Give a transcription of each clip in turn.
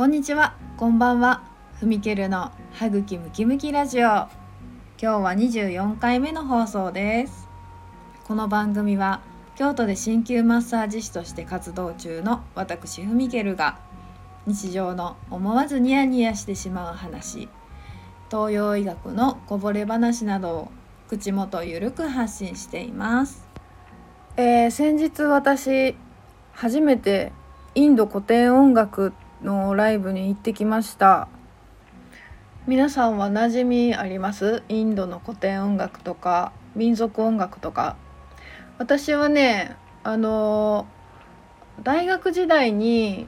こんにちは、こんばんは。ふみけるの歯茎ムキムキラジオ。今日は24回目の放送です。この番組は京都で鍼灸マッサージ師として活動中の私ふみけるが日常の思わずニヤニヤしてしまう話、東洋医学のこぼれ話などを口元ゆるく発信しています。えー先日私初めてインド古典音楽のライブに行ってきました。皆さんは馴染みあります？インドの古典音楽とか民族音楽とか。私はねあの大学時代に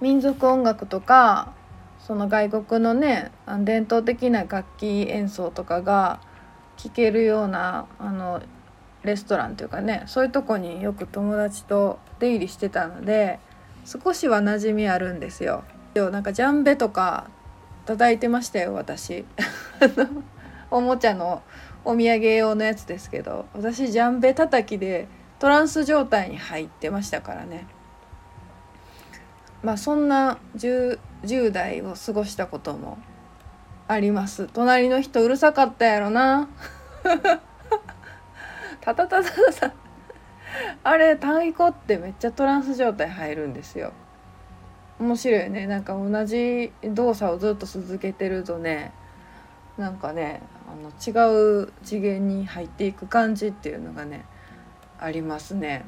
民族音楽とかその外国のねあの伝統的な楽器演奏とかが聴けるようなあのレストランというかねそういうとこによく友達と出入りしてたので少しは馴染みあるんですよ。なんかジャンベとか叩いてましたよ私。あ のおもちゃのお土産用のやつですけど。私ジャンベ叩きでトランス状態に入ってましたからね。まあそんな 10, 10代を過ごしたこともあります。隣の人うるさかったやろな。タタタタタタ あれ太鼓ってめっちゃトランス状態入るんですよ。面白いね。なんか同じ動作をずっと続けてるとねなんかねあの違う次元に入っていく感じっていうのがねありますね。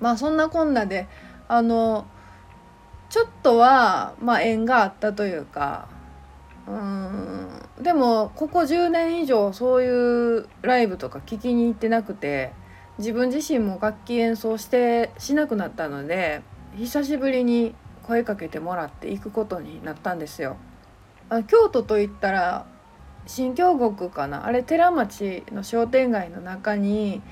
まあそんなこんなであのちょっとはまあ縁があったというかうんでもここ10年以上そういうライブとか聞きに行ってなくて自分自身も楽器演奏してしなくなったので久しぶりに声かけてもらって行くことになったんですよ。あ京都といったら新京極かな？あれ寺町の商店街の中に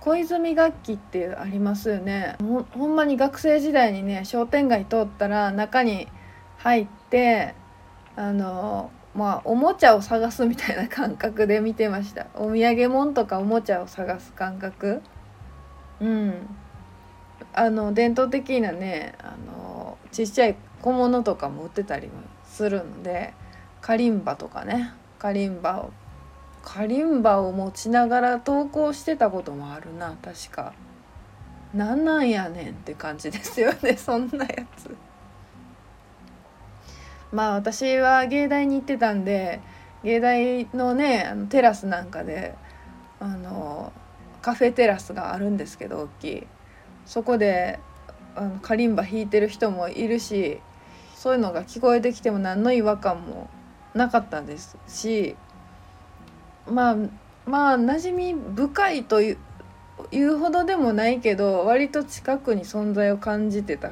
小泉楽器ってありますよねほほんまに学生時代にね商店街通ったら中に入ってあのまあおもちゃを探すみたいな感覚で見てました。お土産物とかおもちゃを探す感覚。うん。あの伝統的なねあのちっちゃい小物とかも売ってたりもするのでカリンバとかね。カリンバをカリンバを持ちながら投稿してたこともあるな確か。なんなんやねんって感じですよねそんなやつ。まあ私は芸大に行ってたんで芸大のねあのテラスなんかであのカフェテラスがあるんですけど大きい。そこであのカリンバ弾いてる人もいるしそういうのが聞こえてきても何の違和感もなかったですしまあまあ馴染み深いといういうほどでもないけど割と近くに存在を感じてた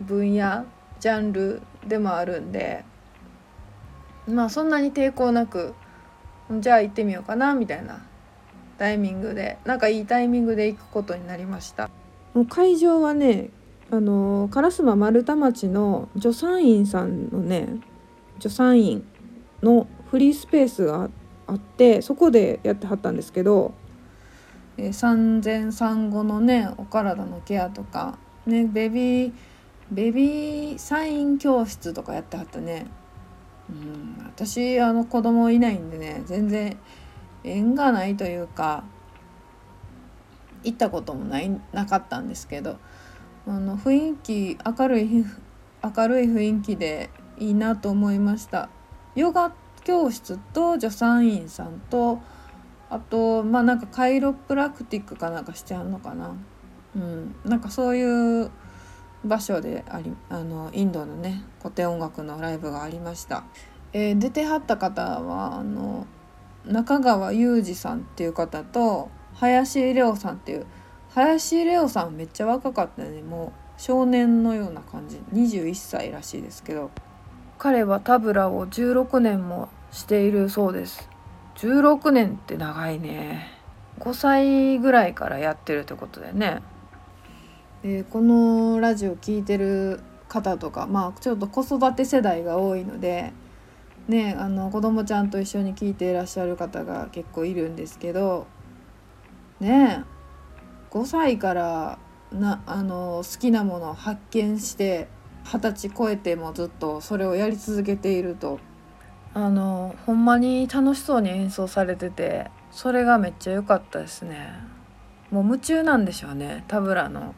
分野ジャンルでもあるんでまあそんなに抵抗なくじゃあ行ってみようかなみたいなタイミングでなんかいいタイミングで行くことになりました。もう会場はねあの烏丸丸太町の助産院さんのね助産院のフリースペースがあってそこでやってはったんですけど、えー産前産後のねお体のケアとかねベビーベビーサイン教室とかやってはったね。うん私あの子供いないんでね全然縁がないというか行ったこともないなかったんですけどあの雰囲気明るい明るい雰囲気でいいなと思いました。ヨガ教室と助産院さんとあとまあなんかカイロプラクティックかなんかしてはんのかな。うんなんかそういう場所でありあのインドのね古典音楽のライブがありました、えー出てはった方はあの中川裕二さんっていう方と林レオさんっていう林レオさんめっちゃ若かったね。もう少年のような感じ。21歳らしいですけど。彼はタブラを16年もしているそうです。16年って長いね。5歳ぐらいからやってるってことだよねでこのラジオ聞いてる方とかまあちょっと子育て世代が多いのでねあの子供ちゃんと一緒に聞いていらっしゃる方が結構いるんですけどね5歳からなあの好きなものを発見して二十歳超えてもずっとそれをやり続けていると。あのほんまに楽しそうに演奏されててそれがめっちゃ良かったですね。もう夢中なんでしょうねタブラの。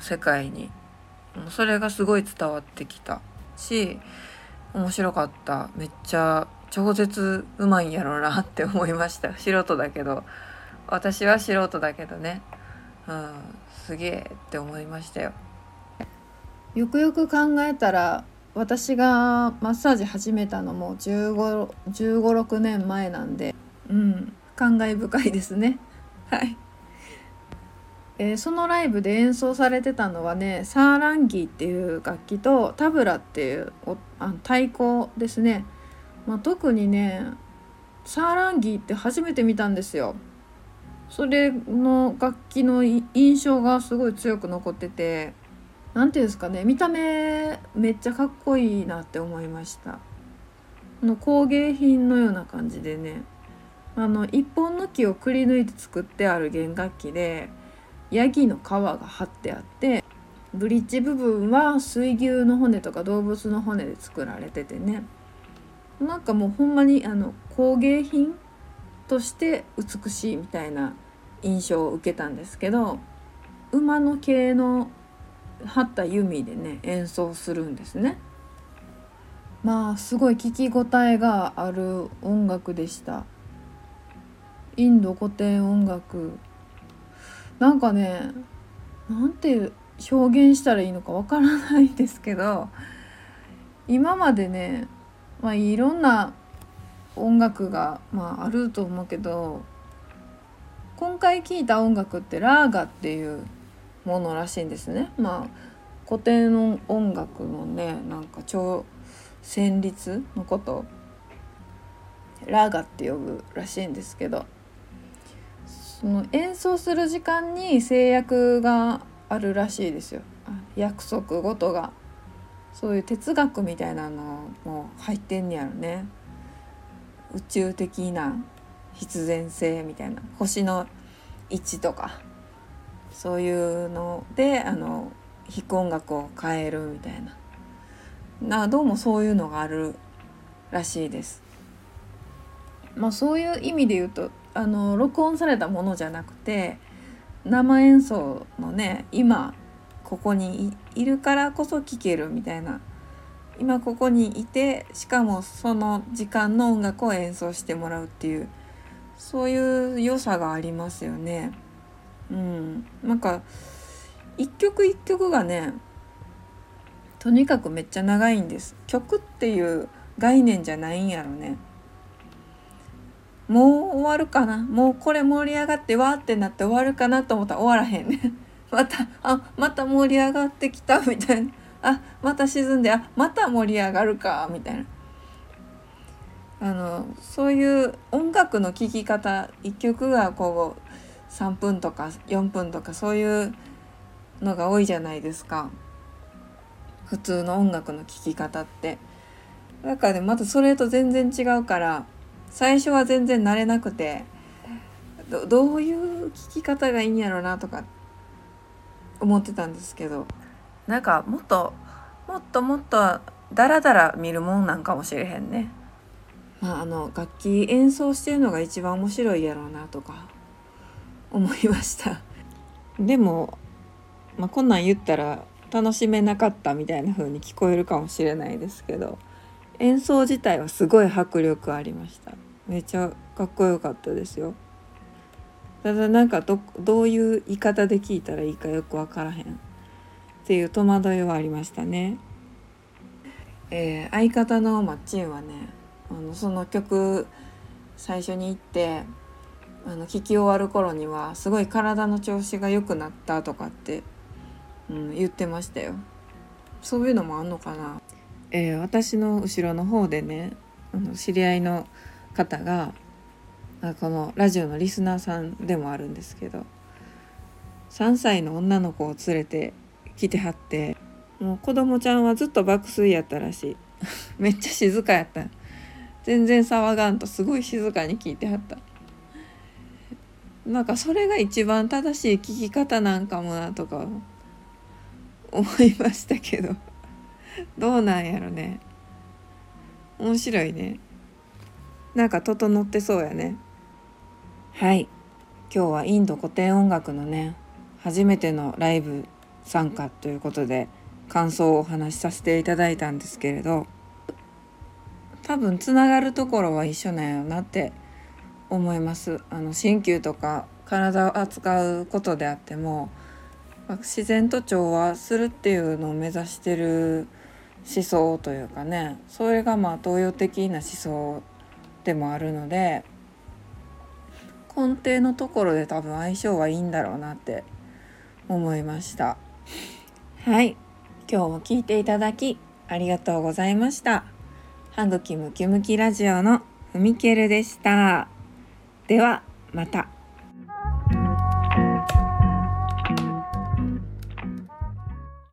世界に。それがすごい伝わってきた。し面白かった。めっちゃ超絶うまいんやろうなって思いました。素人だけど。私は素人だけどね。うん。すげえって思いましたよ。よくよく考えたら私がマッサージ始めたのも1 5 1 5 6年前なんで。うん。感慨深いですね。はい、えー、そのライブで演奏されてたのはねサーランギーっていう楽器とタブラっていうあの太鼓ですね、まあ、特にねサーランギーって初めて見たんですよ。それの楽器の印象がすごい強く残ってて何ていうんですかね見た目めっちゃかっこいいなって思いました。の工芸品のような感じでねあの一本の木をくり抜いて作ってある弦楽器でヤギの皮が貼ってあってブリッジ部分は水牛の骨とか動物の骨で作られててねなんかもうほんまにあの工芸品として美しいみたいな印象を受けたんですけど馬の毛の張った弓でね演奏するんですね。まあすごい聴き応えがある音楽でした。インド古典音楽なんかねなんて表現したらいいのかわからないですけど今までね、まあ、いろんな音楽が、まあ、あると思うけど今回聴いた音楽ってラーガっていうものらしいんですね。まあ古典の音楽のねなんか超旋律のことラーガって呼ぶらしいんですけどその演奏する時間に制約があるらしいですよ。約束事が。そういう哲学みたいなのも入ってんねやろね。宇宙的な必然性みたいな。星の位置とか。そういうのであの弾く音楽を変えるみたいな。などうもそういうのがあるらしいです。まあ、そういう意味で言うとあの録音されたものじゃなくて生演奏のね今ここにいるからこそ聴けるみたいな今ここにいてしかもその時間の音楽を演奏してもらうっていうそういう良さがありますよね。うん、なんか一曲一曲がねとにかくめっちゃ長いんです。曲っていう概念じゃないんやろね。もう終わるかな？もうこれ盛り上がってわーってなって終わるかなと思ったら終わらへん。ね またあまた盛り上がってきたみたいな。あまた沈んであまた盛り上がるかみたいな。あのそういう音楽の聴き方一曲がこう3分とか4分とかそういうのが多いじゃないですか。普通の音楽の聴き方って。だからねまたそれと全然違うから最初は全然慣れなくてどういう聞き方がいいんやろうなとか思ってたんですけど。なんかもっともっともっとダラダラ見るもんなんかもしれへんね。まあ、あの楽器演奏してるのが一番面白いやろうなとか思いました。でも、まあ、こんなん言ったら楽しめなかったみたいな風に聞こえるかもしれないですけど演奏自体はすごい迫力ありましためっちゃかっこよかったですよ。ただなんかどどういう言い方で聞いたらいいかよく分からへん。っていう戸惑いはありましたね、えー、相方のマッチンはねあのその曲最初に行ってあの聴き終わる頃にはすごい体の調子が良くなったとかって、うん、言ってましたよ。そういうのもあんのかな。えー、私の後ろの方でねあの知り合いの方がこのラジオのリスナーさんでもあるんですけど3歳の女の子を連れて来てはってもう子供ちゃんはずっと爆睡やったらしい。めっちゃ静かやった。全然騒がんとすごい静かに聞いてはった。なんかそれが一番正しい聞き方なんかもなとか思いましたけど。どうなんやろね。面白いね。なんか整ってそうやね。はい。今日はインド古典音楽のね初めてのライブ参加ということで感想をお話しさせていただいたんですけれど多分つながるところは一緒なんやなって思います。あの鍼灸とか体を扱うことであっても自然と調和するっていうのを目指してる思想というかねそれがまあ東洋的な思想でもあるので根底のところで多分相性はいいんだろうなって思いました。はい。今日も聞いていただきありがとうございました。歯茎ムキムキラジオのふみけるでした。ではまた。